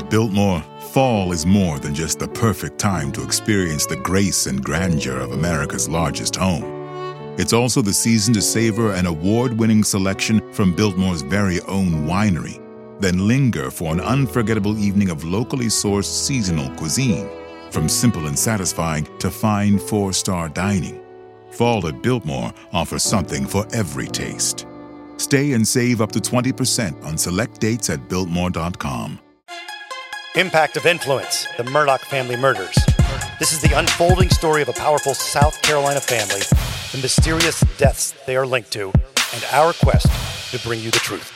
At Biltmore, fall is more than just the perfect time to experience the grace and grandeur of America's largest home. It's also the season to savor an award winning selection from Biltmore's very own winery, then linger for an unforgettable evening of locally sourced seasonal cuisine, from simple and satisfying to fine four star dining. Fall at Biltmore offers something for every taste. Stay and save up to 20% on select dates at Biltmore.com. Impact of Influence The Murdaugh Family Murders. This is the unfolding story of a powerful South Carolina family, the mysterious deaths they are linked to, and our quest to bring you the truth.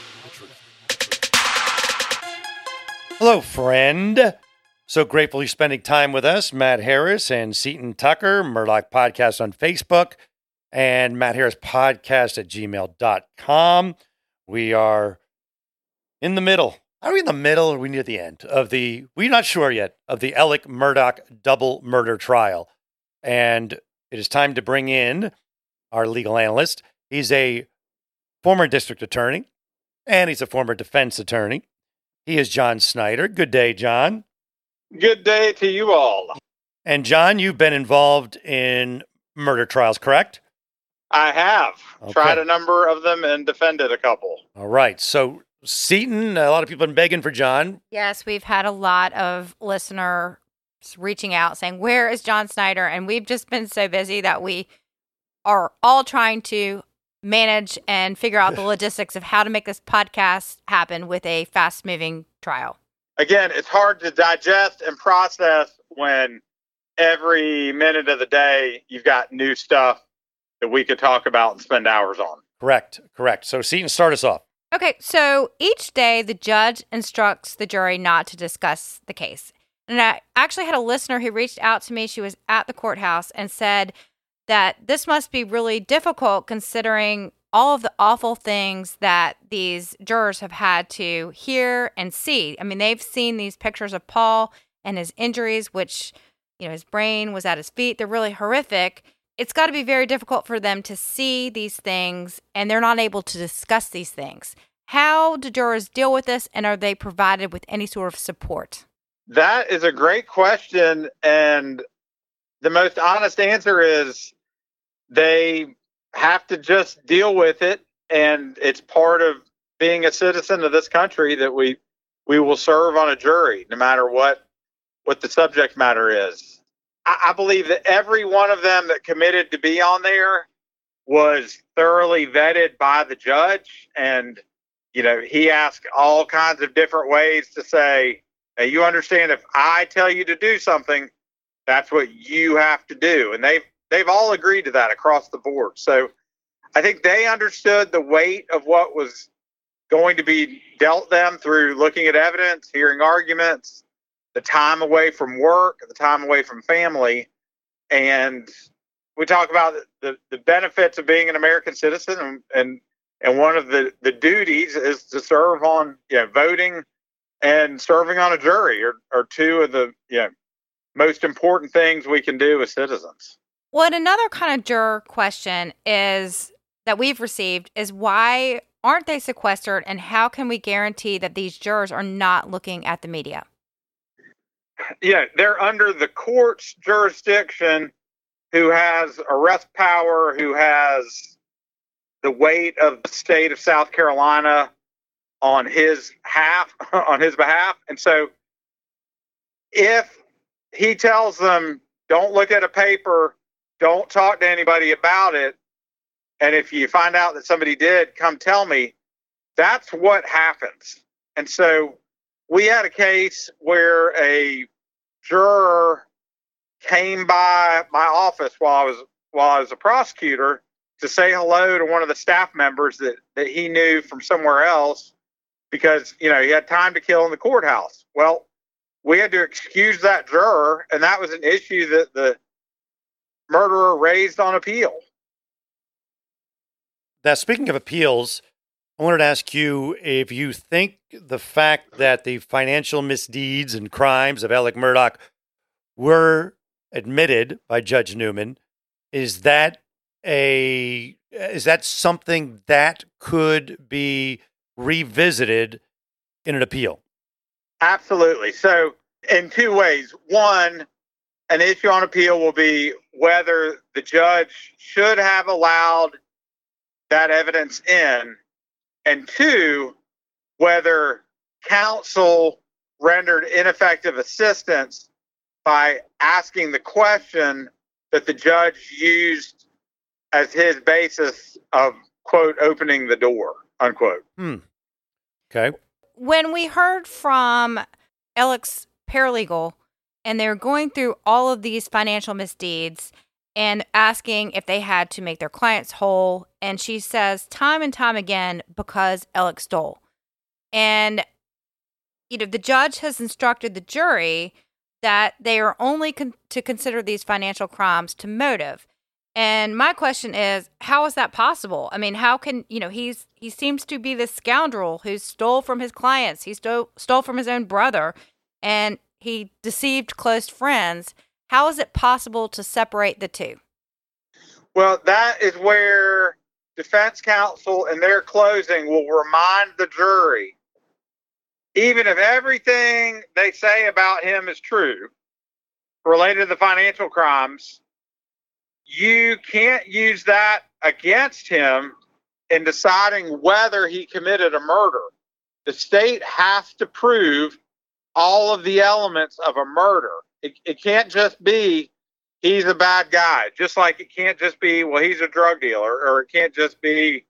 Hello, friend. So grateful you're spending time with us, Matt Harris and Seaton Tucker, Murdaugh Podcast on Facebook, and Matt Harris Podcast at gmail.com. We are in the middle are we in the middle or are we near the end of the, we're not sure yet, of the Alec Murdaugh double murder trial. And it is time to bring in our legal analyst. He's a former district attorney and he's a former defense attorney. He is John Snyder. Good day, John. Good day to you all. And John, you've been involved in murder trials, correct? I have okay. tried a number of them and defended a couple. All right. So Seaton, a lot of people have been begging for John. Yes, we've had a lot of listeners reaching out saying, Where is John Snyder? And we've just been so busy that we are all trying to manage and figure out the logistics of how to make this podcast happen with a fast moving trial. Again, it's hard to digest and process when every minute of the day you've got new stuff that we could talk about and spend hours on. Correct, correct. So, Seaton, start us off. Okay, so each day the judge instructs the jury not to discuss the case. And I actually had a listener who reached out to me. She was at the courthouse and said that this must be really difficult considering all of the awful things that these jurors have had to hear and see. I mean, they've seen these pictures of Paul and his injuries, which, you know, his brain was at his feet. They're really horrific it's got to be very difficult for them to see these things and they're not able to discuss these things. How do jurors deal with this and are they provided with any sort of support? That is a great question. And the most honest answer is they have to just deal with it. And it's part of being a citizen of this country that we we will serve on a jury no matter what what the subject matter is I, I believe that every one of them that committed to be on there was thoroughly vetted by the judge and you know he asked all kinds of different ways to say hey, you understand if i tell you to do something that's what you have to do. And they've they've all agreed to that across the board. So i think they understood the weight of what was going to be dealt them through looking at evidence hearing arguments the time away from work, the time away from family, and we talk about the, the benefits of being an American citizen, and, and and one of the the duties is to serve on you know voting and serving on a jury are, are two of the you know most important things we can do as citizens. Well, another kind of juror question is that we've received is why aren't they sequestered and how can we guarantee that these jurors are not looking at the media? yeah, they're under the court's jurisdiction who has arrest power, who has the weight of the state of South Carolina on his half on his behalf. And so if he tells them don't look at a paper, don't talk to anybody about it, and if you find out that somebody did, come tell me, that's what happens. And so we had a case where a juror came by my office while I was while I was a prosecutor to say hello to one of the staff members that, that he knew from somewhere else because you know he had time to kill in the courthouse. Well, we had to excuse that juror, and that was an issue that the murderer raised on appeal. Now, speaking of appeals, I wanted to ask you if you think the fact that the financial misdeeds and crimes of Alec Murdaugh were admitted by Judge Newman, is that a is that something that could be revisited in an appeal? Absolutely. So, in two ways. One, an issue on appeal will be whether the judge should have allowed that evidence in, and two, whether counsel rendered ineffective assistance by asking the question that the judge used as his basis of quote opening the door unquote. Hmm. Okay. When we heard from Alex paralegal and they're going through all of these financial misdeeds and asking if they had to make their clients whole. And she says time and time again, because Alex stole. And, you know, the judge has instructed the jury that they are only con- to consider these financial crimes to motive. And my question is, how is that possible? I mean, how can you know he's he seems to be this scoundrel who stole from his clients, he stole stole from his own brother, and he deceived close friends. How is it possible to separate the two? Well, that is where defense counsel in their closing will remind the jury, even if everything they say about him is true related to the financial crimes, you can't use that against him in deciding whether he committed a murder. The state has to prove all of the elements of a murder. It, it can't just be he's a bad guy, just like it can't just be, well, he's a drug dealer, or it can't just be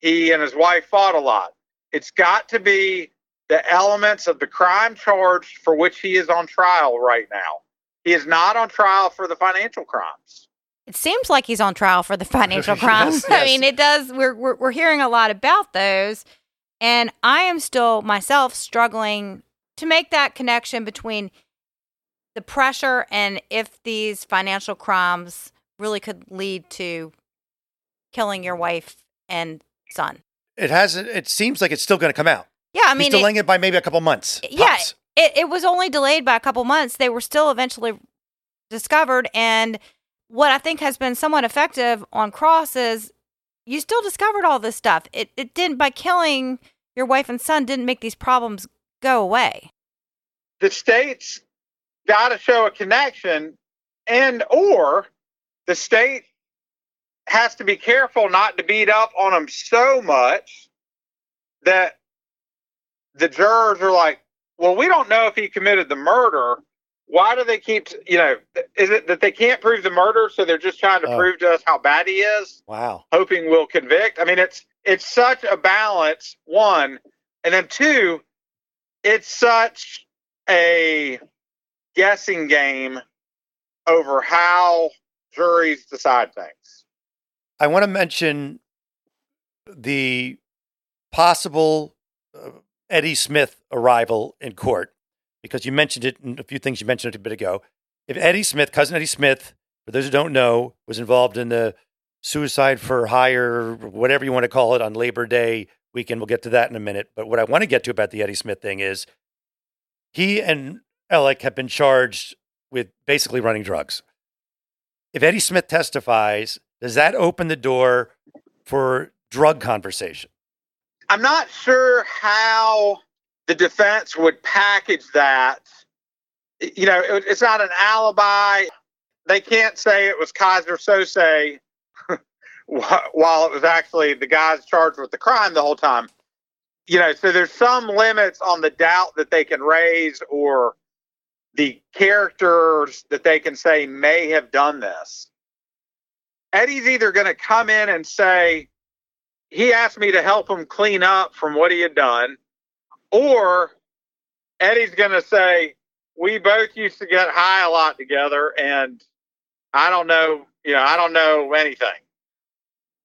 he and his wife fought a lot. It's got to be the elements of the crime charged for which he is on trial right now. He is not on trial for the financial crimes. It seems like he's on trial for the financial crimes. yes, yes. I mean, it does. We're, we're we're hearing a lot about those, and I am still myself struggling to make that connection between the pressure and if these financial crimes really could lead to killing your wife and son. It hasn't. It seems like it's still going to come out. Yeah, I He's mean, delaying it, it, by maybe a couple months. yeah, it, it was only delayed by a couple months. They were still eventually discovered, and what I think has been somewhat effective on Cross is you still discovered all this stuff. It it didn't by killing your wife and son didn't make these problems go away. the state's got to show a connection and or the state has to be careful not to beat up on them so much that the jurors are like well we don't know if he committed the murder why do they keep you know is it that they can't prove the murder so they're just trying to Oh. prove to us how bad he is Wow. hoping we'll convict. I mean, it's it's such a balance. One, and then two, it's such a guessing game over how juries decide things. I want to mention the possible uh, Eddie Smith arrival in court because you mentioned it in a few things you mentioned it a bit ago. If Eddie Smith, cousin Eddie Smith, for those who don't know, was involved in the suicide for hire, whatever you want to call it, on Labor Day weekend, we'll get to that in a minute. But what I want to get to about the Eddie Smith thing is he and Alec have been charged with basically running drugs. If Eddie Smith testifies, does that open the door for drug conversation? I'm not sure how the defense would package that. You know, it, it's not an alibi. They can't say it was Keyser Söze wh- while it was actually the guys charged with the crime the whole time. You know, so there's some limits on the doubt that they can raise or the characters that they can say may have done this. Eddie's either going to come in and say, he asked me to help him clean up from what he had done, or Eddie's going to say, we both used to get high a lot together, and I don't know, you know, I don't know anything.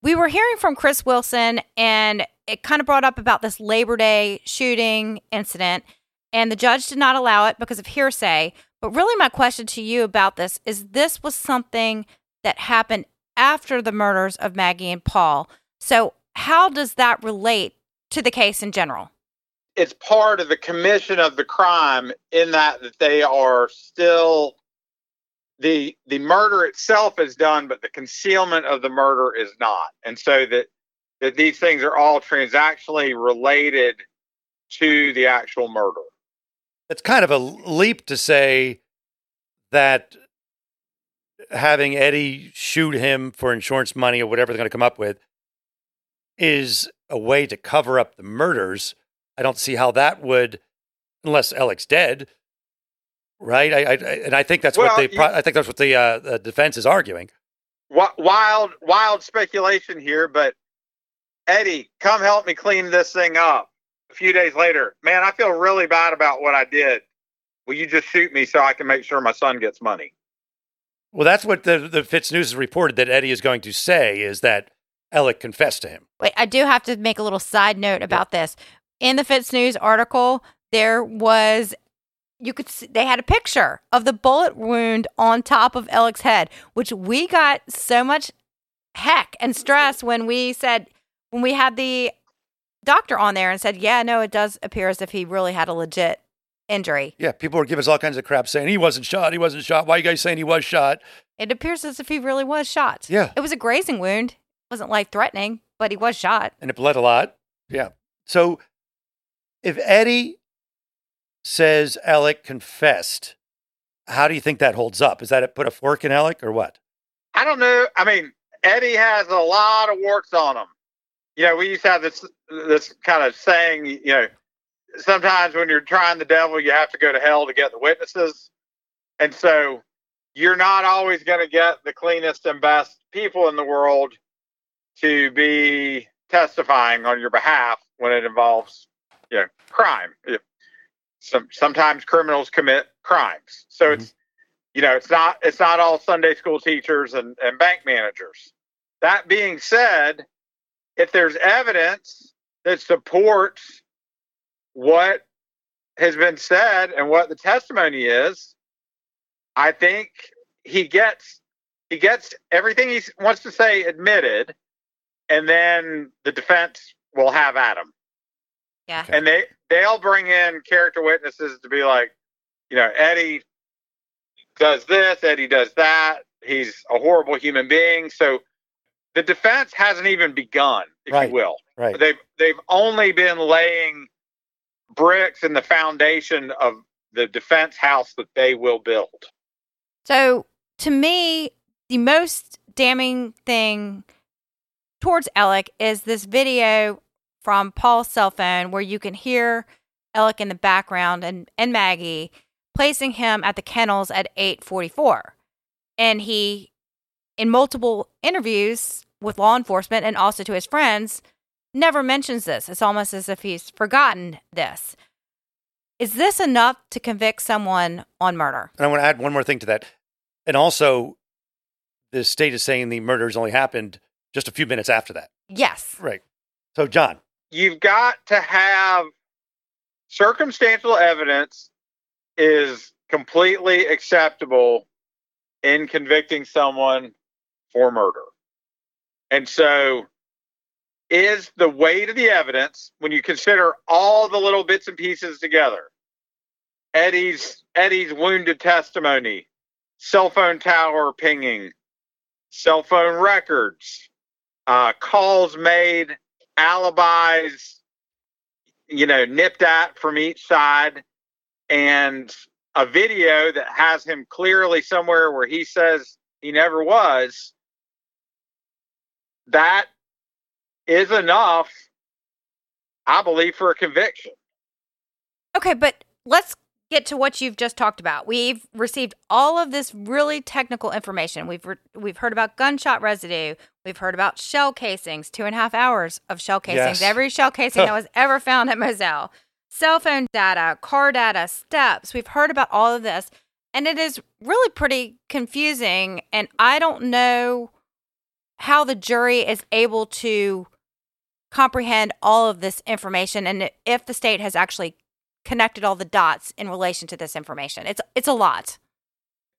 We were hearing from Chris Wilson, and it kind of brought up about this Labor Day shooting incident, and the judge did not allow it because of hearsay. But really, my question to you about this is this was something that happened after the murders of Maggie and Paul. So, how does that relate to the case in general? It's part of the commission of the crime in that that they are still the the murder itself is done, but the concealment of the murder is not, and so that that these things are all transactionally related to the actual murder. it's kind of a leap to say that having Eddie shoot him for insurance money or whatever they're going to come up with is a way to cover up the murders. I don't see how that would, unless Alec's dead, right? I, I and I think that's Well, what the I think that's what the, uh, the defense is arguing. Wild, wild speculation here, but Eddie, come help me clean this thing up. A few days later, man, I feel really bad about what I did. Will you just shoot me so I can make sure my son gets money? Well, that's what the the FITSNews has reported that Eddie is going to say is that Alec confessed to him. Wait, I do have to make a little side note about this. In the FITSNews article, there was you could see, they had a picture of the bullet wound on top of Alec's head, which we got so much heck and stress when we said when we had the doctor on there and said, "Yeah, no, it does appear as if he really had a legit injury. Yeah, people were giving us all kinds of crap saying he wasn't shot. He wasn't shot. Why are you guys saying he was shot? It appears as if he really was shot. Yeah. It was a grazing wound. It wasn't life threatening, but he was shot. and it bled a lot. Yeah. So if Eddie says Alec confessed, how do you think that holds up? Is that it put a fork in Alec or what? I don't know. I mean, Eddie has a lot of warts on him. You know, we used to have this this kind of saying. You know, sometimes when you're trying the devil, you have to go to hell to get the witnesses, and so you're not always going to get the cleanest and best people in the world to be testifying on your behalf when it involves, you know, crime. If- Some sometimes criminals commit crimes, so mm-hmm. it's you know it's not it's not all sunday school teachers and, and bank managers. That being said if there's evidence that supports what has been said and what the testimony is i think he gets he gets everything he wants to say admitted and then the defense will have at him Yeah. Okay. and they they'll bring in character witnesses to be like you know eddie does this eddie does that he's a horrible human being so the defense hasn't even begun if Right. you will Right. they've they've only been laying bricks in the foundation of the defense house that they will build So, to me, the most damning thing towards Alec is this video from Paul's cell phone where you can hear Alec in the background and, and Maggie placing him at the kennels at 844. And he, in multiple interviews with law enforcement and also to his friends, never mentions this. It's almost as if he's forgotten this. Is this enough to convict someone on murder? And I want to add one more thing to that. And also, the state is saying the murders only happened just a few minutes after that. Yes. Right. So, John, you've got to have circumstantial evidence is completely acceptable in convicting someone for murder. And so is the weight of the evidence when you consider all the little bits and pieces together. Eddie's Eddie's wounded testimony, cell phone tower pinging, cell phone records, uh, calls made, alibis, you know, nipped at from each side, and a video that has him clearly somewhere where he says he never was. That is enough, I believe, for a conviction. Okay, but let's get to what you've just talked about. We've received all of this really technical information. We've re- we've heard about gunshot residue. We've heard about shell casings. Two and a half hours of shell casings. Yes. Every shell casing that was ever found at Moselle. Cell phone data, car data, steps. We've heard about all of this, and it is really pretty confusing. And I don't know how the jury is able to comprehend all of this information and if the state has actually connected all the dots in relation to this information. It's it's a lot.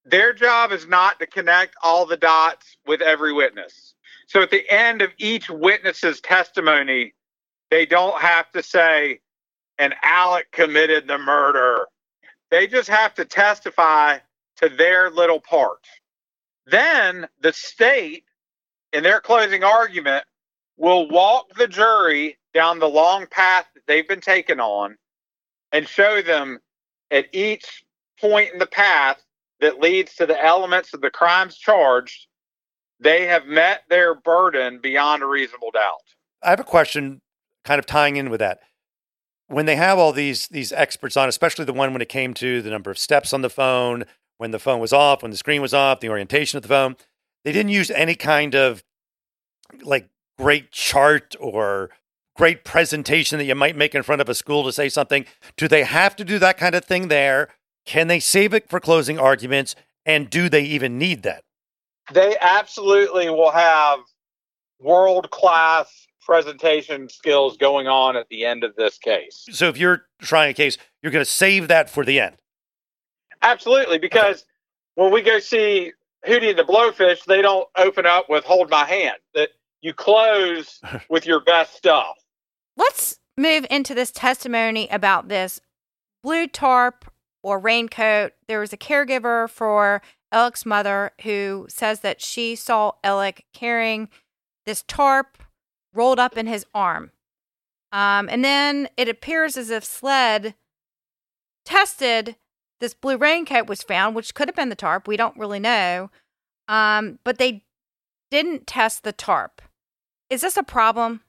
Their job is not to connect all the dots with every witness. So at the end of each witness's testimony, they don't have to say, and Alec committed the murder. They just have to testify to their little part. Then the state, in their closing argument, will walk the jury down the long path that they've been taken on and show them at each point in the path that leads to the elements of the crimes charged, they have met their burden beyond a reasonable doubt. I have a question kind of tying in with that. When they have all these these experts on, especially the one when it came to the number of steps on the phone, when the phone was off, when the screen was off, the orientation of the phone, they didn't use any kind of like great chart or great presentation that you might make in front of a school to say something. Do they have to do that kind of thing there? Can they save it for closing arguments? And do they even need that? They absolutely will have world class presentation skills going on at the end of this case. So if you're trying a case, you're going to save that for the end. Absolutely, because okay. when we go see Hootie and the Blowfish, they don't open up with "Hold my hand." That you close with your best stuff. Let's move into this testimony about this blue tarp or raincoat. There was a caregiver for Alec's mother who says that she saw Alec carrying this tarp rolled up in his arm. Um, and then it appears as if SLED tested this blue raincoat was found, which could have been the tarp. We don't really know. Um, but they didn't test the tarp. Is this a problem?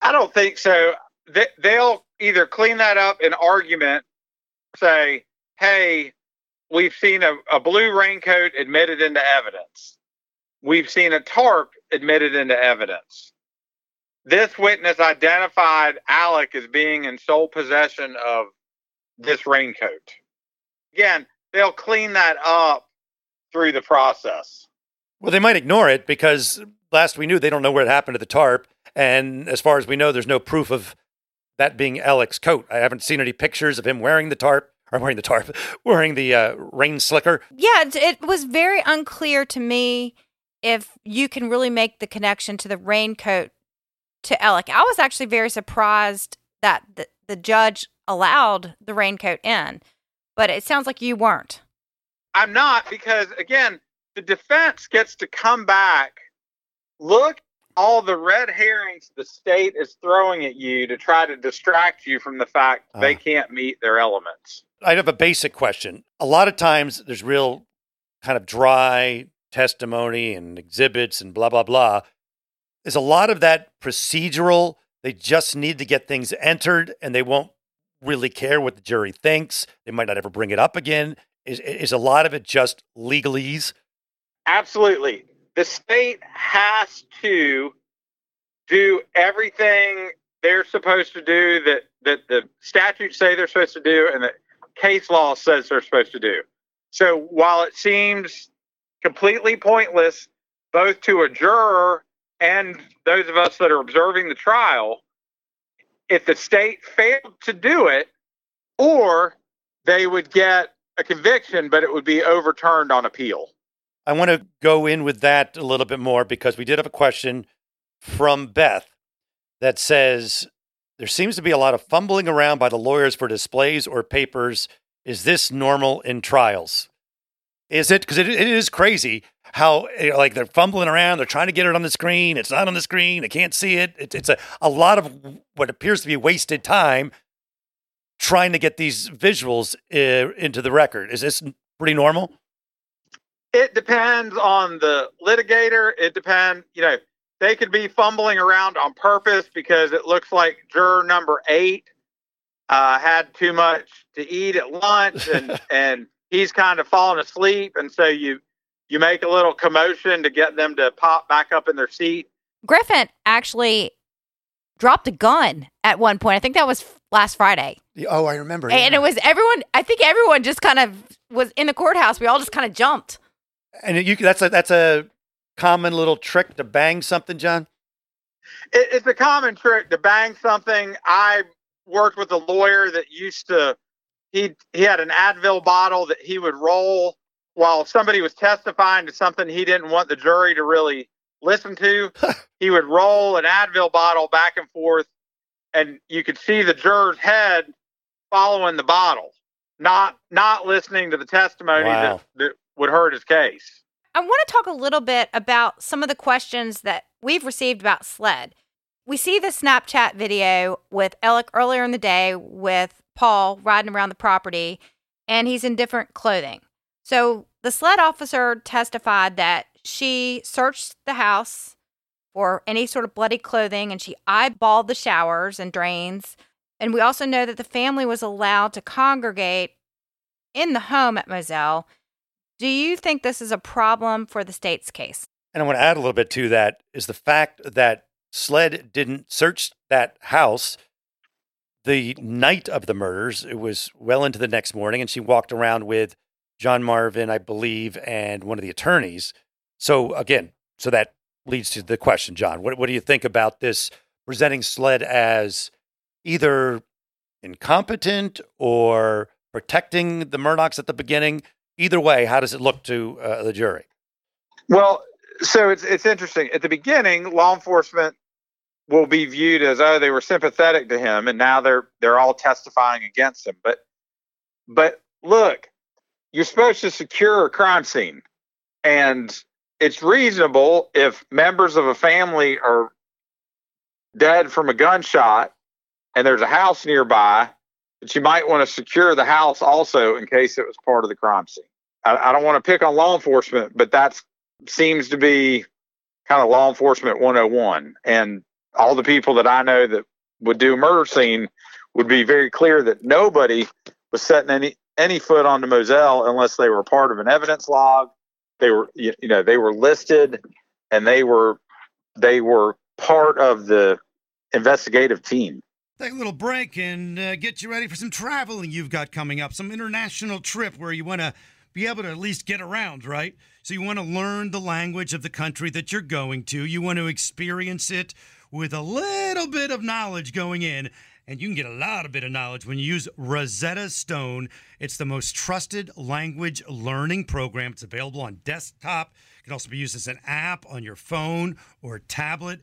I don't think so. They, they'll either clean that up in argument, say, hey, we've seen a, a blue raincoat admitted into evidence. We've seen a tarp admitted into evidence. This witness identified Alec as being in sole possession of this raincoat. Again, they'll clean that up through the process. Well, they might ignore it because last we knew they don't know it happened to the tarp. And as far as we know, there's no proof of that being Alec's coat. I haven't seen any pictures of him wearing the tarp or wearing the tarp, wearing the uh, rain slicker. Yeah, it was very unclear to me if you can really make the connection to the raincoat to Alec. I was actually very surprised that the, the judge allowed the raincoat in, but it sounds like you weren't. I'm not because, again, the defense gets to come back, look all the red herrings the state is throwing at you to try to distract you from the fact uh, they can't meet their elements. I have a basic question. A lot of times there's real kind of dry testimony and exhibits and blah, blah, blah. Is a lot of that procedural? They just need to get things entered and they won't really care what the jury thinks. They might not ever bring it up again. Is, is a lot of it just legalese? Absolutely the state has to do everything they're supposed to do that that the statutes say they're supposed to do and that case law says they're supposed to do. So while it seems completely pointless both to a juror and those of us that are observing the trial, if the state failed to do it, or they would get a conviction, but it would be overturned on appeal. I want to go in with that a little bit more because we did have a question from Beth that says there seems to be a lot of fumbling around by the lawyers for displays or papers. Is this normal in trials? Is it? Because it, it is crazy how eh, like they're fumbling around, they're trying to get it on the screen. It's not on the screen. They can't see it. it it's a, a lot of what appears to be wasted time trying to get these visuals uh, into the record. Is this pretty normal? It depends on the litigator. It depends, you know, they could be fumbling around on purpose because it looks like juror number eight uh, had too much to eat at lunch and, and he's kind of falling asleep. And so you, you make a little commotion to get them to pop back up in their seat. Griffin actually dropped a gun at one point. I think that was last Friday. Oh, I remember. And yeah. it was everyone, I think everyone just kind of was in the courthouse. We all just kind of jumped. And you that's a that's a common little trick to bang something, John. It, it's a common trick to bang something. I worked with a lawyer that used to he he had an Advil bottle that he would roll while somebody was testifying to something he didn't want the jury to really listen to. he would roll an Advil bottle back and forth, and you could see the juror's head following the bottle, not not listening to the testimony wow. that, that would hurt his case. I want to talk a little bit about some of the questions that we've received about SLED. We see the Snapchat video with Alec earlier in the day with Paul riding around the property and he's in different clothing. So the SLED officer testified that she searched the house for any sort of bloody clothing and she eyeballed the showers and drains. And we also know that the family was allowed to congregate in the home at Moselle. Do you think this is a problem for the state's case? And I want to add a little bit to that is the fact that SLED didn't search that house the night of the murders. It was well into the next morning, and she walked around with John Marvin, I believe, and one of the attorneys. So again, so that leads to the question, John. What what do you think about this presenting SLED as either incompetent or protecting the Murdaughs at the beginning? Either way, how does it look to uh, the jury? Well, so it's it's interesting. At the beginning, law enforcement will be viewed as oh they were sympathetic to him and now they're they're all testifying against him but but look you're supposed to secure a crime scene and it's reasonable if members of a family are dead from a gunshot and there's a house nearby that you might want to secure the house also in case it was part of the crime scene i, I don't want to pick on law enforcement but that seems to be kind of law enforcement 101 and all the people that I know that would do a murder scene would be very clear that nobody was setting any any foot on the Moselle unless they were part of an evidence log. They were you, you know they were listed and they were they were part of the investigative team. Take a little break and uh, get you ready for some traveling you've got coming up, some international trip where you want to be able to at least get around, right? So you want to learn the language of the country that you're going to. You want to experience it with a little bit of knowledge going in. And you can get a lot of bit of knowledge when you use Rosetta Stone. It's the most trusted language learning program. It's available on desktop. It can also be used as an app on your phone or tablet.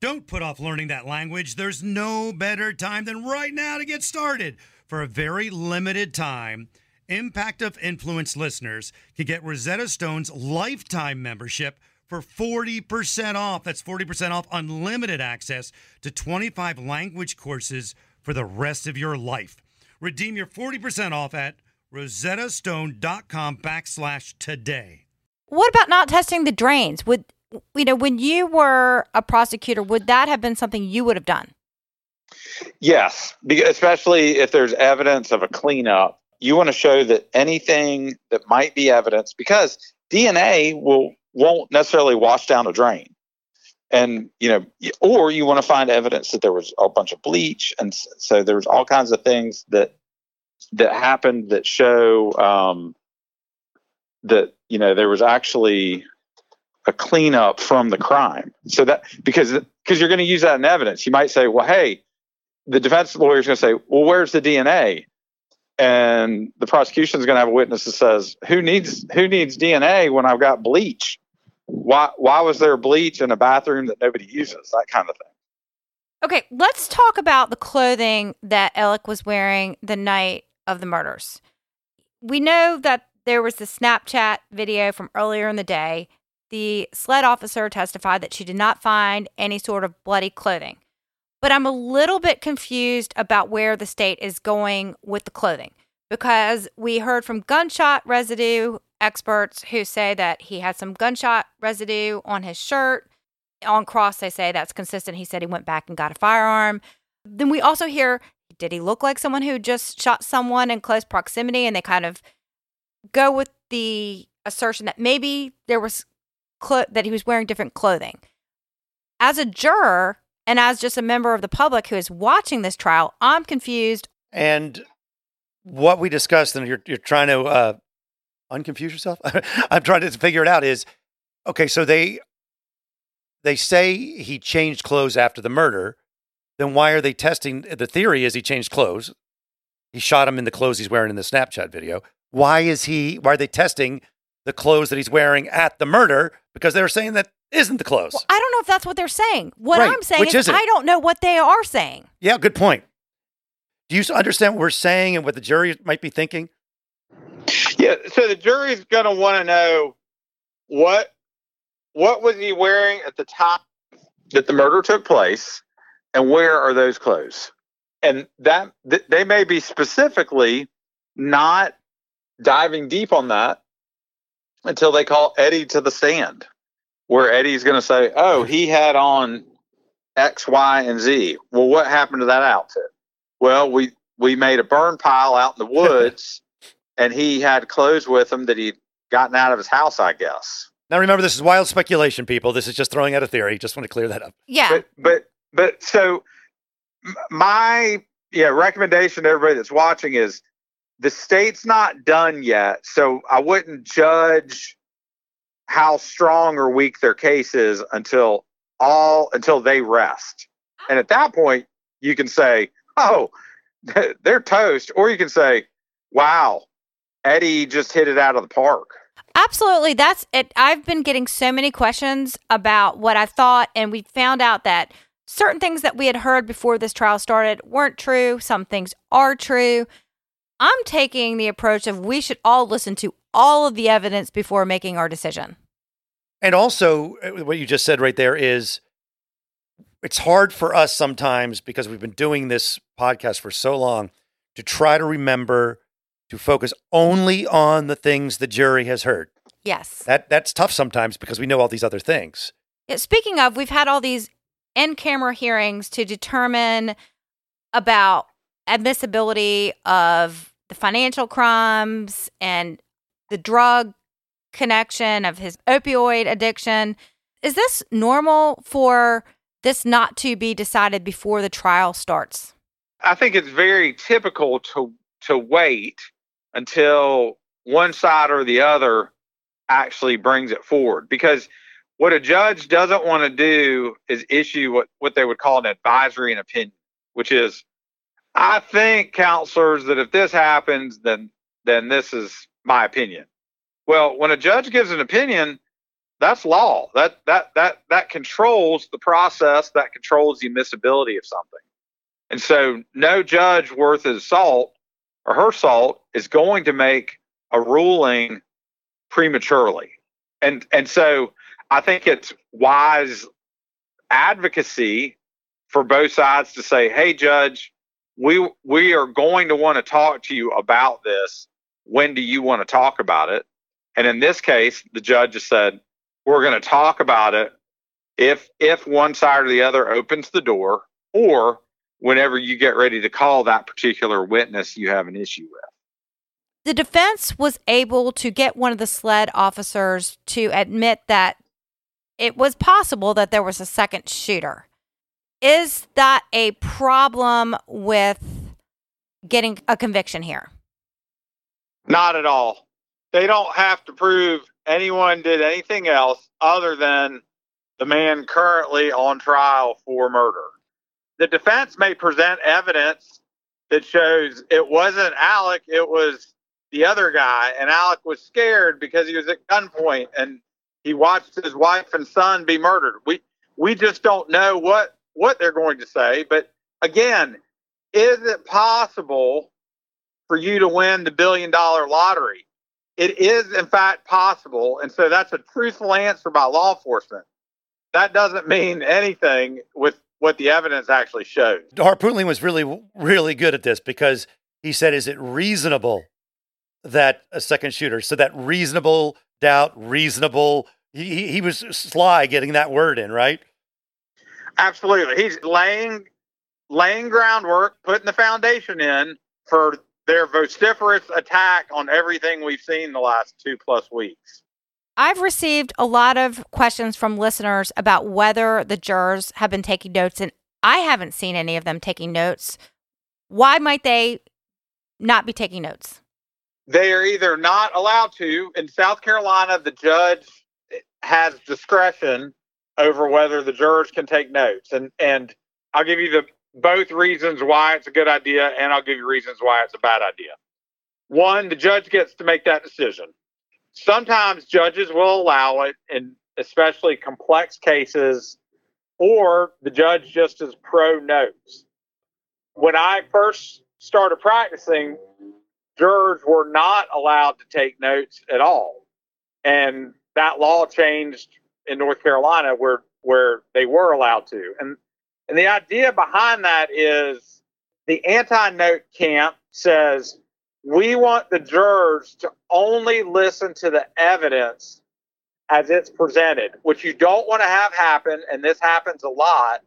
Don't put off learning that language. There's no better time than right now to get started for a very limited time, Impact of Influence listeners can get Rosetta Stone's lifetime membership for 40% off. That's 40% off unlimited access to 25 language courses for the rest of your life. Redeem your 40% off at rosettastone.com backslash today. What about not testing the drains? Would you know when you were a prosecutor, would that have been something you would have done? Yes, especially if there's evidence of a cleanup. You want to show that anything that might be evidence, because DNA will won't necessarily wash down a drain, and you know, or you want to find evidence that there was a bunch of bleach, and so there's all kinds of things that that happened that show um, that you know there was actually a cleanup from the crime. So that because because you're going to use that in evidence, you might say, well, hey the defense lawyer is going to say, well, where's the DNA? And the prosecution is going to have a witness that says, who needs who needs DNA when I've got bleach? Why why was there bleach in a bathroom that nobody uses? That kind of thing. Okay, let's talk about the clothing that Alec was wearing the night of the murders. We know that there was the Snapchat video from earlier in the day. The SLED officer testified that she did not find any sort of bloody clothing. But I'm a little bit confused about where the state is going with the clothing because we heard from gunshot residue experts who say that he had some gunshot residue on his shirt. On cross, they say that's consistent. He said he went back and got a firearm. Then we also hear did he look like someone who just shot someone in close proximity? And they kind of go with the assertion that maybe there was clo- that he was wearing different clothing. As a juror, and as just a member of the public who is watching this trial, I'm confused. And what we discussed, and you're, you're trying to uh, unconfuse yourself. I'm trying to figure it out. Is okay. So they they say he changed clothes after the murder. Then why are they testing? The theory is he changed clothes. He shot him in the clothes he's wearing in the Snapchat video. why is he? Why are they testing the clothes that he's wearing at the murder? Because they were saying that isn't the clothes. Well, I don't know if that's what they're saying. What Right. I'm saying Which is, is? I don't know what they are saying. yeah, good point. Do you understand what we're saying and what the jury might be thinking? Yeah, so the jury's going to want to know what what was he wearing at the time that the murder took place, and where are those clothes? And that th- they may be specifically not diving deep on that until they call Eddie to the stand, where Eddie's going to say, "Oh, he had on X, Y, and Z." Well, what happened to that outfit? Well, we we made a burn pile out in the woods and he had clothes with him that he'd gotten out of his house, I guess. Now, remember, this is wild speculation, people. This is just throwing out a theory. Just want to clear that up. Yeah. But but but so my yeah recommendation to everybody that's watching is the state's not done yet, so I wouldn't judge how strong or weak their case is until all until they rest. And at that point, you can say, "Oh, they're toast," or you can say, "Wow, Eddie just hit it out of the park." Absolutely. That's it. I've been getting so many questions about what I thought, and we found out that certain things that we had heard before this trial started weren't true. Some things are true. I'm taking the approach of we should all listen to all of the evidence before making our decision. And also, uh, what you just said right there is it's hard for us sometimes because we've been doing this podcast for so long to try to remember to focus only on the things the jury has heard. Yes. That that's tough sometimes because we know all these other things. Yeah, speaking of, we've had all these in camera hearings to determine about admissibility of the financial crimes and the drug connection of his opioid addiction. Is this normal for this not to be decided before the trial starts? I think it's very typical to to wait until one side or the other actually brings it forward because what a judge doesn't want to do is issue what, what they would call an advisory and opinion, which is I think counselors that if this happens then then this is my opinion. Well, when a judge gives an opinion, that's law. That that that that controls the process, that controls the admissibility of something. And so no judge worth his salt or her salt is going to make a ruling prematurely. And and so I think it's wise advocacy for both sides to say, "Hey judge, we we are going to want to talk to you about this. When do you want to talk about it?" And in this case, the judge has said, "We're going to talk about it if if one side or the other opens the door or whenever you get ready to call that particular witness you have an issue with. The defense was able to get one of the sled officers to admit that it was possible that there was a second shooter. Is that a problem with getting a conviction here? Not at all. They don't have to prove anyone did anything else other than the man currently on trial for murder. The defense may present evidence that shows it wasn't Alec, it was the other guy, and Alec was scared because he was at gunpoint and he watched his wife and son be murdered. We we just don't know what what they're going to say, but again, is it possible for you to win the billion dollar lottery? It is, in fact, possible. And so that's a truthful answer by law enforcement. That doesn't mean anything with what the evidence actually shows. Harpootlian was really, really good at this because he said, Is it reasonable that a second shooter? So that reasonable doubt, reasonable, he, he- he was sly getting that word in, right? Absolutely. He's laying laying groundwork, putting the foundation in for their vociferous attack on everything we've seen the last two plus weeks. I've received a lot of questions from listeners about whether the jurors have been taking notes, and I haven't seen any of them taking notes. Why might they not be taking notes? they are either not allowed to. In South Carolina, the judge has discretion over whether the jurors can take notes, and and I'll give you the both reasons why it's a good idea, and I'll give you reasons why it's a bad idea. one, the judge gets to make that decision. Sometimes judges will allow it in especially complex cases, or the judge just is pro notes. When I first started practicing, jurors were not allowed to take notes at all. And that law changed in North Carolina where where they were allowed to. And and the idea behind that is the anti-note camp says we want the jurors to only listen to the evidence as it's presented. What you don't want to have happen, and this happens a lot,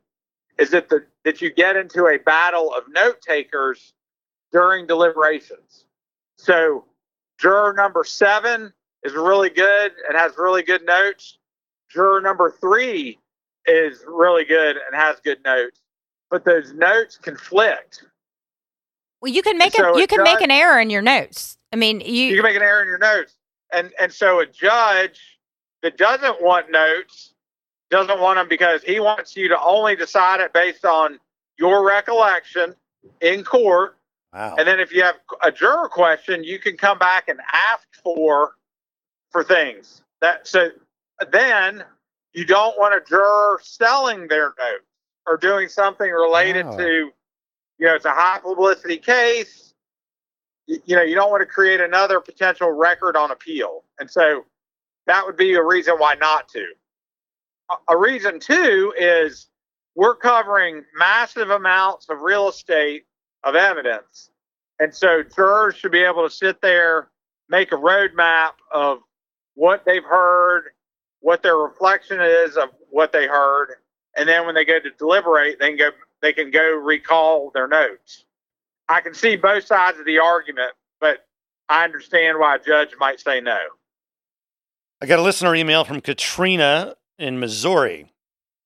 is that the that you get into a battle of note takers during deliberations. So juror number seven is really good and has really good notes. Juror number three is really good and has good notes, but those notes conflict. Well, you can make So a, a you can make an error in your notes. I mean, You you, can make an error in your notes, and and so a judge that doesn't want notes doesn't want them because he wants you to only decide it based on your recollection in court Wow. And then if you have a juror question, you can come back and ask for for things. That so then you don't want a juror selling their notes or doing something related to you know it's a high publicity case. You, you know you don't want to create another potential record on appeal, and so that would be a reason why not to. A- A reason too, is we're covering massive amounts of real estate of evidence. And so jurors should be able to sit there, make a roadmap of what they've heard, what their reflection is of what they heard, and then when they go to deliberate, they can go they can go recall their notes. I can see both sides of the argument, but I understand why a judge might say no. I got a listener email from Katrina in Missouri.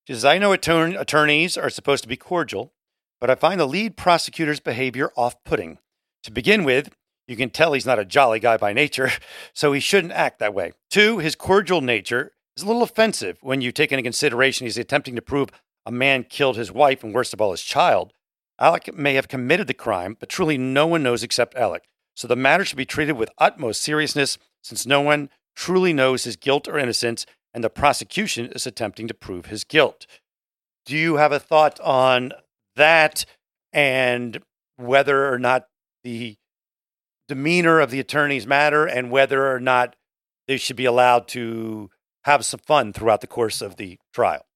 She says, I know attorn- attorneys are supposed to be cordial, but I find the lead prosecutor's behavior off putting. To begin with, you can tell he's not a jolly guy by nature, so he shouldn't act that way. Two, his cordial nature is a little offensive when you take into consideration he's attempting to prove a man killed his wife and, worst of all, his child. Alec may have committed the crime, but truly no one knows except Alec. So the matter should be treated with utmost seriousness since no one truly knows his guilt or innocence, and the prosecution is attempting to prove his guilt. Do you have a thought on that and whether or not the demeanor of the attorneys matter and whether or not they should be allowed to have some fun throughout the course of the trial?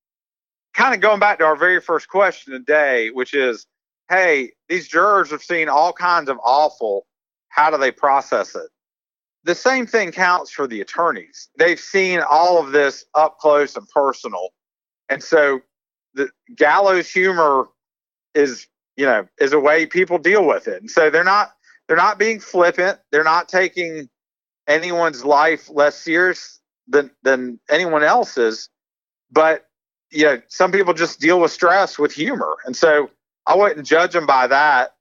kind of going back to our very first question today, which is, hey, these jurors have seen all kinds of awful. How do they process it? The same thing counts for the attorneys. They've seen all of this up close and personal. And so the gallows humor is, you know, is a way people deal with it. And so they're not they're not being flippant. They're not taking anyone's life less serious than than anyone else's. But know, some people just deal with stress with humor. And so I wouldn't judge them by that.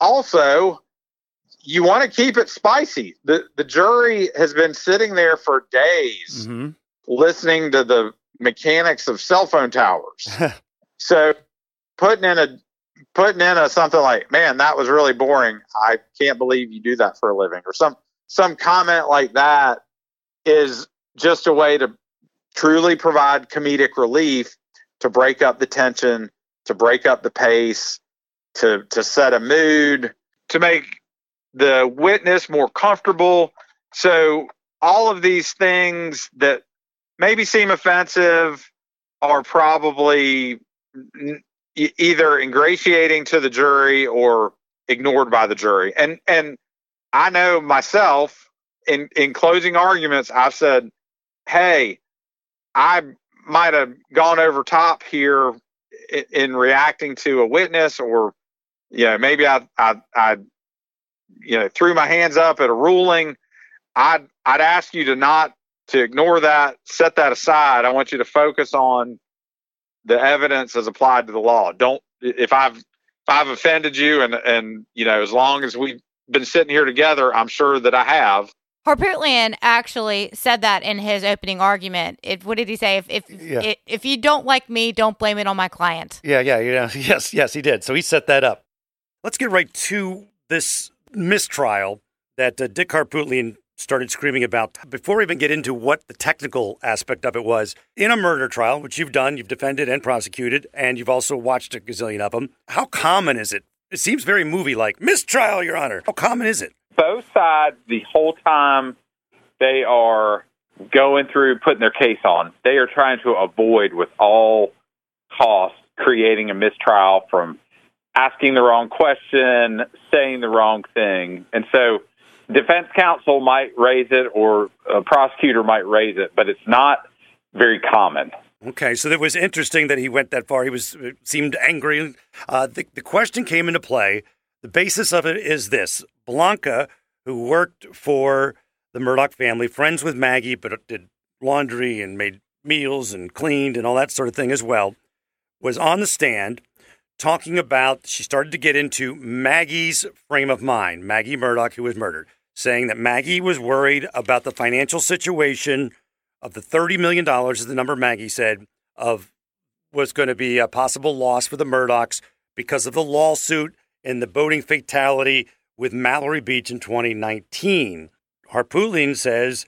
Also, you want to keep it spicy. The the jury has been sitting there for days Mm-hmm. listening to the mechanics of cell phone towers. so putting in a putting in a something like, "Man, that was really boring. I can't believe you do that for a living," or some some comment like that is just a way to truly provide comedic relief to break up the tension, to break up the pace, to to set a mood, to make the witness more comfortable. So all of these things that maybe seem offensive are probably n- either ingratiating to the jury or ignored by the jury. And and I know myself in in closing arguments I've said, "Hey, I might have gone over top here in, in reacting to a witness or you know, maybe I I I you know, threw my hands up at a ruling. I'd I'd ask you to not to ignore that, set that aside. I want you to focus on the evidence as applied to the law. Don't if I've if I've offended you and and you know as long as we've been sitting here together, I'm sure that I have. Harpootlian actually said that in his opening argument. If what did he say? If if Yeah. if, if you don't like me, don't blame it on my client. Yeah, yeah, yeah. Yes, yes, he did. So he set that up. Let's get right to this mistrial that uh, Dick Harpootlian started screaming about before we even get into what the technical aspect of it was in a murder trial, which you've done, you've defended and prosecuted, and you've also watched a gazillion of them. How common is it? It seems very movie like. Mistrial, Your Honor. How common is it? Both sides, the whole time they are going through putting their case on, they are trying to avoid with all costs creating a mistrial from asking the wrong question, saying the wrong thing. And so defense counsel might raise it or a prosecutor might raise it, but it's not very common. Okay, so it was interesting that he went that far. He was seemed angry. Uh, the, the question came into play. The basis of it is this: Blanca, who worked for the Murdaugh family, friends with Maggie, but did laundry and made meals and cleaned and all that sort of thing as well, was on the stand talking about. She started to get into Maggie's frame of mind. Maggie Murdaugh, who was murdered saying that Maggie was worried about the financial situation of the $30 million, is the number Maggie said, of was going to be a possible loss for the Murdaughs because of the lawsuit and the boating fatality with Mallory Beach in 2019. Harpootlian says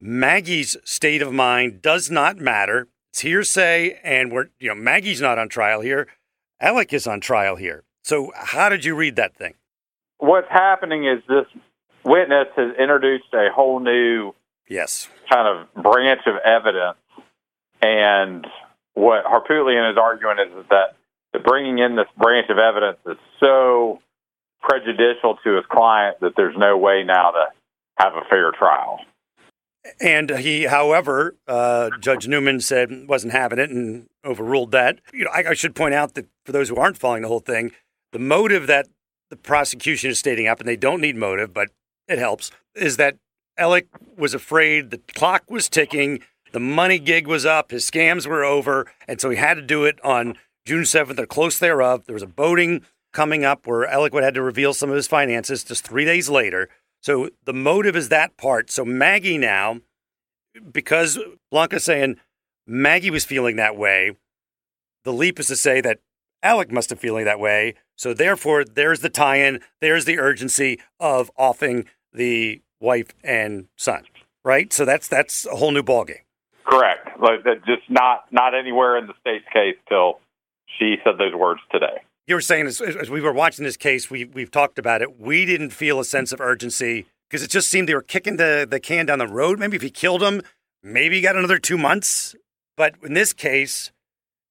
Maggie's state of mind does not matter. It's hearsay, and we're you know Maggie's not on trial here. Alec is on trial here. So how did you read that thing? What's happening is this witness has introduced a whole new yes kind of branch of evidence, and what Harpootlian is arguing is that bringing in this branch of evidence is so prejudicial to his client that there's no way now to have a fair trial. And he, however, uh, Judge Newman said wasn't having it and overruled that. You know, I, I should point out that for those who aren't following the whole thing, the motive that the prosecution is stating up, and they don't need motive, but it helps, is that Alec was afraid the clock was ticking, the money gig was up, his scams were over, and so he had to do it on June 7th or close thereof. There was a boating coming up where Alec would had to reveal some of his finances just three days later. So the motive is that part. So Maggie now, because Blanca's saying Maggie was feeling that way, the leap is to say that Alec must have feeling that way. So therefore, there's the tie-in. There's the urgency of offing the wife and son, right? So that's that's a whole new ballgame. Correct. Like just not not anywhere in the state's case till she said those words today. You were saying as, as we were watching this case, we we've talked about it. We didn't feel a sense of urgency because it just seemed they were kicking the the can down the road. Maybe if he killed him, maybe he got another two months. But in this case,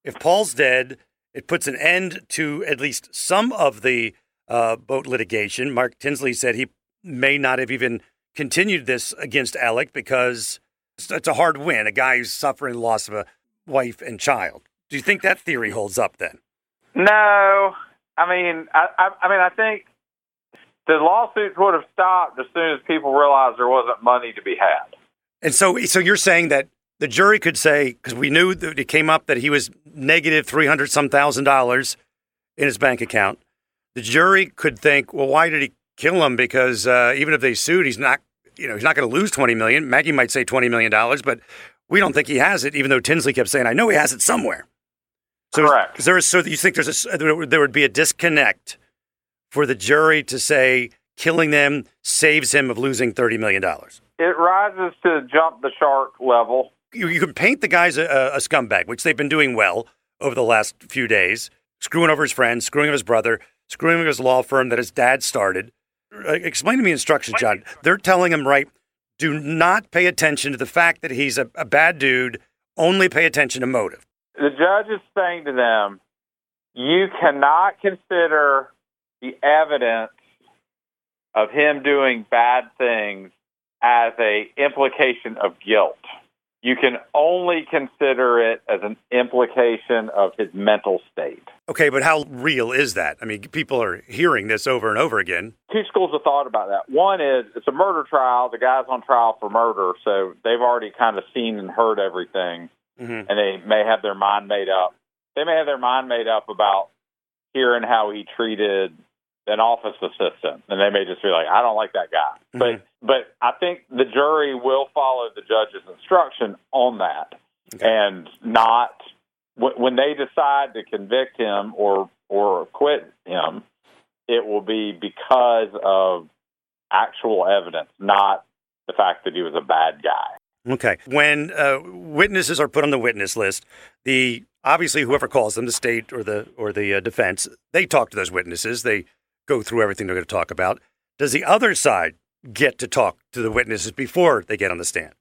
if Paul's dead, it puts an end to at least some of the uh, boat litigation. Mark Tinsley said he may not have even continued this against Alec because it's a hard win. A guy who's suffering loss of a wife and child. Do you think that theory holds up then? No, I mean, I, I, I mean, I think the lawsuits would have stopped as soon as people realized there wasn't money to be had. And so, so you're saying that the jury could say because we knew that it came up that he was negative three hundred some thousand dollars in his bank account. The jury could think, well, why did he kill him? Because uh, even if they sued, he's not, you know, he's not going to lose twenty million. Maggie might say twenty million dollars, but we don't think he has it. Even though Tinsley kept saying, I know he has it somewhere. So Correct. Is there so you think there's a there would be a disconnect for the jury to say killing them saves him of losing thirty million dollars? It rises to jump the shark level you, you can paint the guy's a, a scumbag, which they've been doing well over the last few days, screwing over his friends, screwing over his brother, screwing over his law firm that his dad started. Uh, explain to me instructions, John. They're telling him, right, do not pay attention to the fact that he's a, a bad dude, only pay attention to motive. The judge is saying to them, you cannot consider the evidence of him doing bad things as a implication of guilt you can only consider it as an implication of his mental state. Okay, but how real is that? I mean, people are hearing this over and over again. Two schools of thought about that. One is it's a murder trial. The guy's on trial for murder, so they've already kind of seen and heard everything, mm-hmm. and they may have their mind made up. They may have their mind made up about hearing how he treated an office assistant, and they may just be like, "I don't like that guy." Mm-hmm. But but I think the jury will follow the judge's instruction on that, okay. and not when they decide to convict him or or acquit him. It will be because of actual evidence, not the fact that he was a bad guy. Okay. When uh, witnesses are put on the witness list, the obviously whoever calls them, the state or the or the uh, defense, they talk to those witnesses. They go through everything they're going to talk about. Does the other side get to talk to the witnesses before they get on the stand?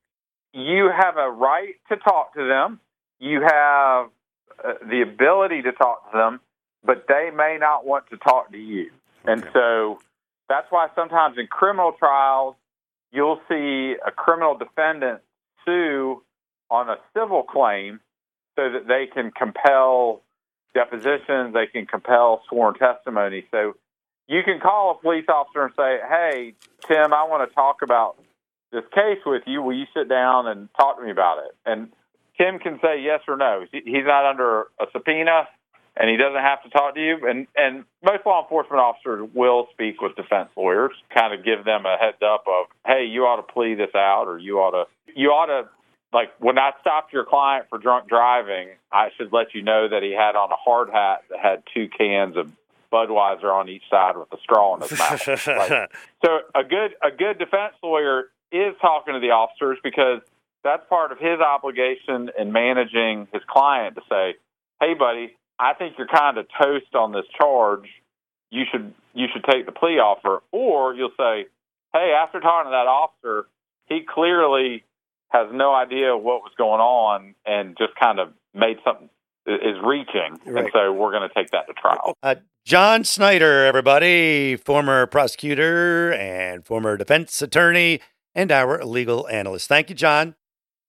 You have a right to talk to them. You have uh, the ability to talk to them, but they may not want to talk to you. Okay. And so that's why sometimes in criminal trials, you'll see a criminal defendant sue on a civil claim so that they can compel depositions, they can compel sworn testimony. So you can call a police officer and say, "Hey, Tim, I want to talk about this case with you. Will you sit down and talk to me about it?" And Tim can say yes or no. He's not under a subpoena, and he doesn't have to talk to you. And and most law enforcement officers will speak with defense lawyers, kind of give them a heads up of, "Hey, you ought to plea this out, or you ought to you ought to." Like when I stopped your client for drunk driving, I should let you know that he had on a hard hat that had two cans of Budweiser on each side with a straw in his mouth. like, so a good a good defense lawyer is talking to the officers because that's part of his obligation in managing his client to say, "Hey, buddy, I think you're kind of toast on this charge. You should you should take the plea offer." Or you'll say, "Hey, after talking to that officer, he clearly has no idea what was going on and just kind of made something is reaching, right. and so we're going to take that to trial. Uh, John Snyder, everybody, former prosecutor and former defense attorney, and our legal analyst. Thank you, John.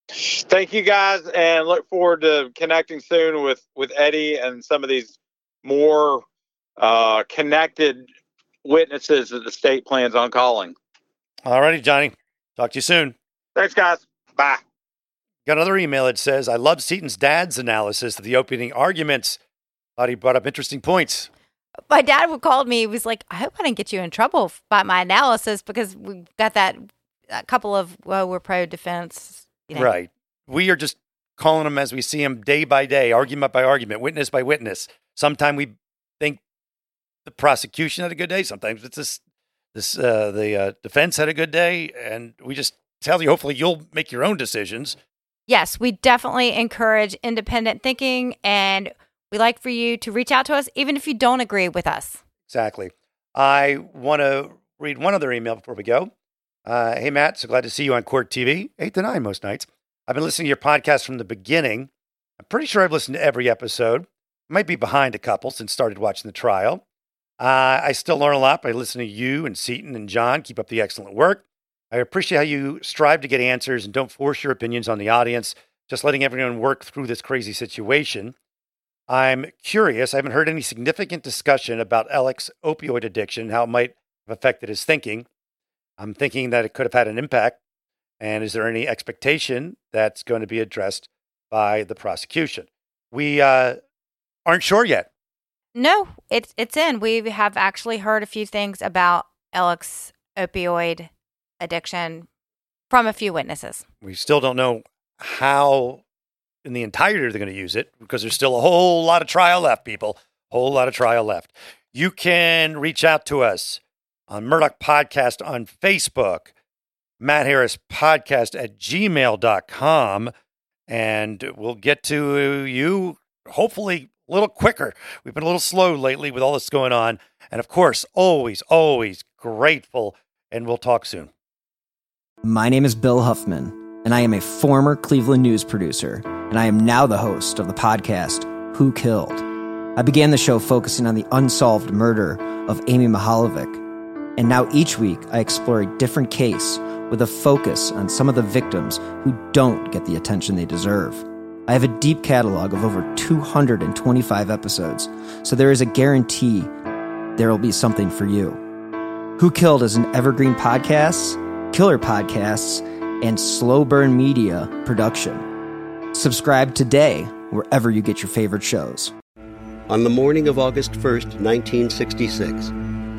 Thank you, guys, and look forward to connecting soon with with Eddie and some of these more uh, connected witnesses that the state plans on calling. All righty, Johnny. Talk to you soon. Thanks, guys. Bye. Got another email that says, I love Seaton's dad's analysis of the opening arguments. Thought he brought up interesting points. My dad who called me. He was like, I hope I didn't get you in trouble by my analysis because we got that a couple of, well, we're pro defense. You know. Right. We are just calling them as we see them day by day, argument by argument, witness by witness. Sometimes we think the prosecution had a good day. Sometimes it's this, this uh, the uh, defense had a good day. And we just tell you, hopefully you'll make your own decisions yes, we definitely encourage independent thinking and we like for you to reach out to us even if you don't agree with us. Exactly. I want to read one other email before we go. Uh, hey, Matt, so glad to see you on Court TV, 8 to 9 most nights. I've been listening to your podcast from the beginning. I'm pretty sure I've listened to every episode. Might be behind a couple since started watching the trial. Uh, I still learn a lot by listening to you and Seaton and John. Keep up the excellent work. I appreciate how you strive to get answers and don't force your opinions on the audience, just letting everyone work through this crazy situation. I'm curious, I haven't heard any significant discussion about Alec's opioid addiction, how it might have affected his thinking. I'm thinking that it could have had an impact. And is there any expectation that's going to be addressed by the prosecution? We uh, aren't sure yet. No, it's it's in. We have actually heard a few things about Alec's opioid addiction from a few witnesses. We still don't know how in the entirety they're going to use it because there's still a whole lot of trial left, people. Whole lot of trial left. You can reach out to us on Murdaugh Podcast on Facebook, Matt Harris Podcast at gmail.com, and we'll get to you hopefully a little quicker. We've been a little slow lately with all this going on. And of course, always, always grateful, and we'll talk soon. My name is Bill Huffman, and I am a former Cleveland news producer, and I am now the host of the podcast Who Killed. I began the show focusing on the unsolved murder of Amy Mihaljevic, and now each week I explore a different case with a focus on some of the victims who don't get the attention they deserve. I have a deep catalog of over 225 episodes, so there is a guarantee there will be something for you. Who Killed is an evergreen podcast Killer Podcasts, and Slow Burn Media production. Subscribe today wherever you get your favorite shows. On the morning of August 1st, 1966,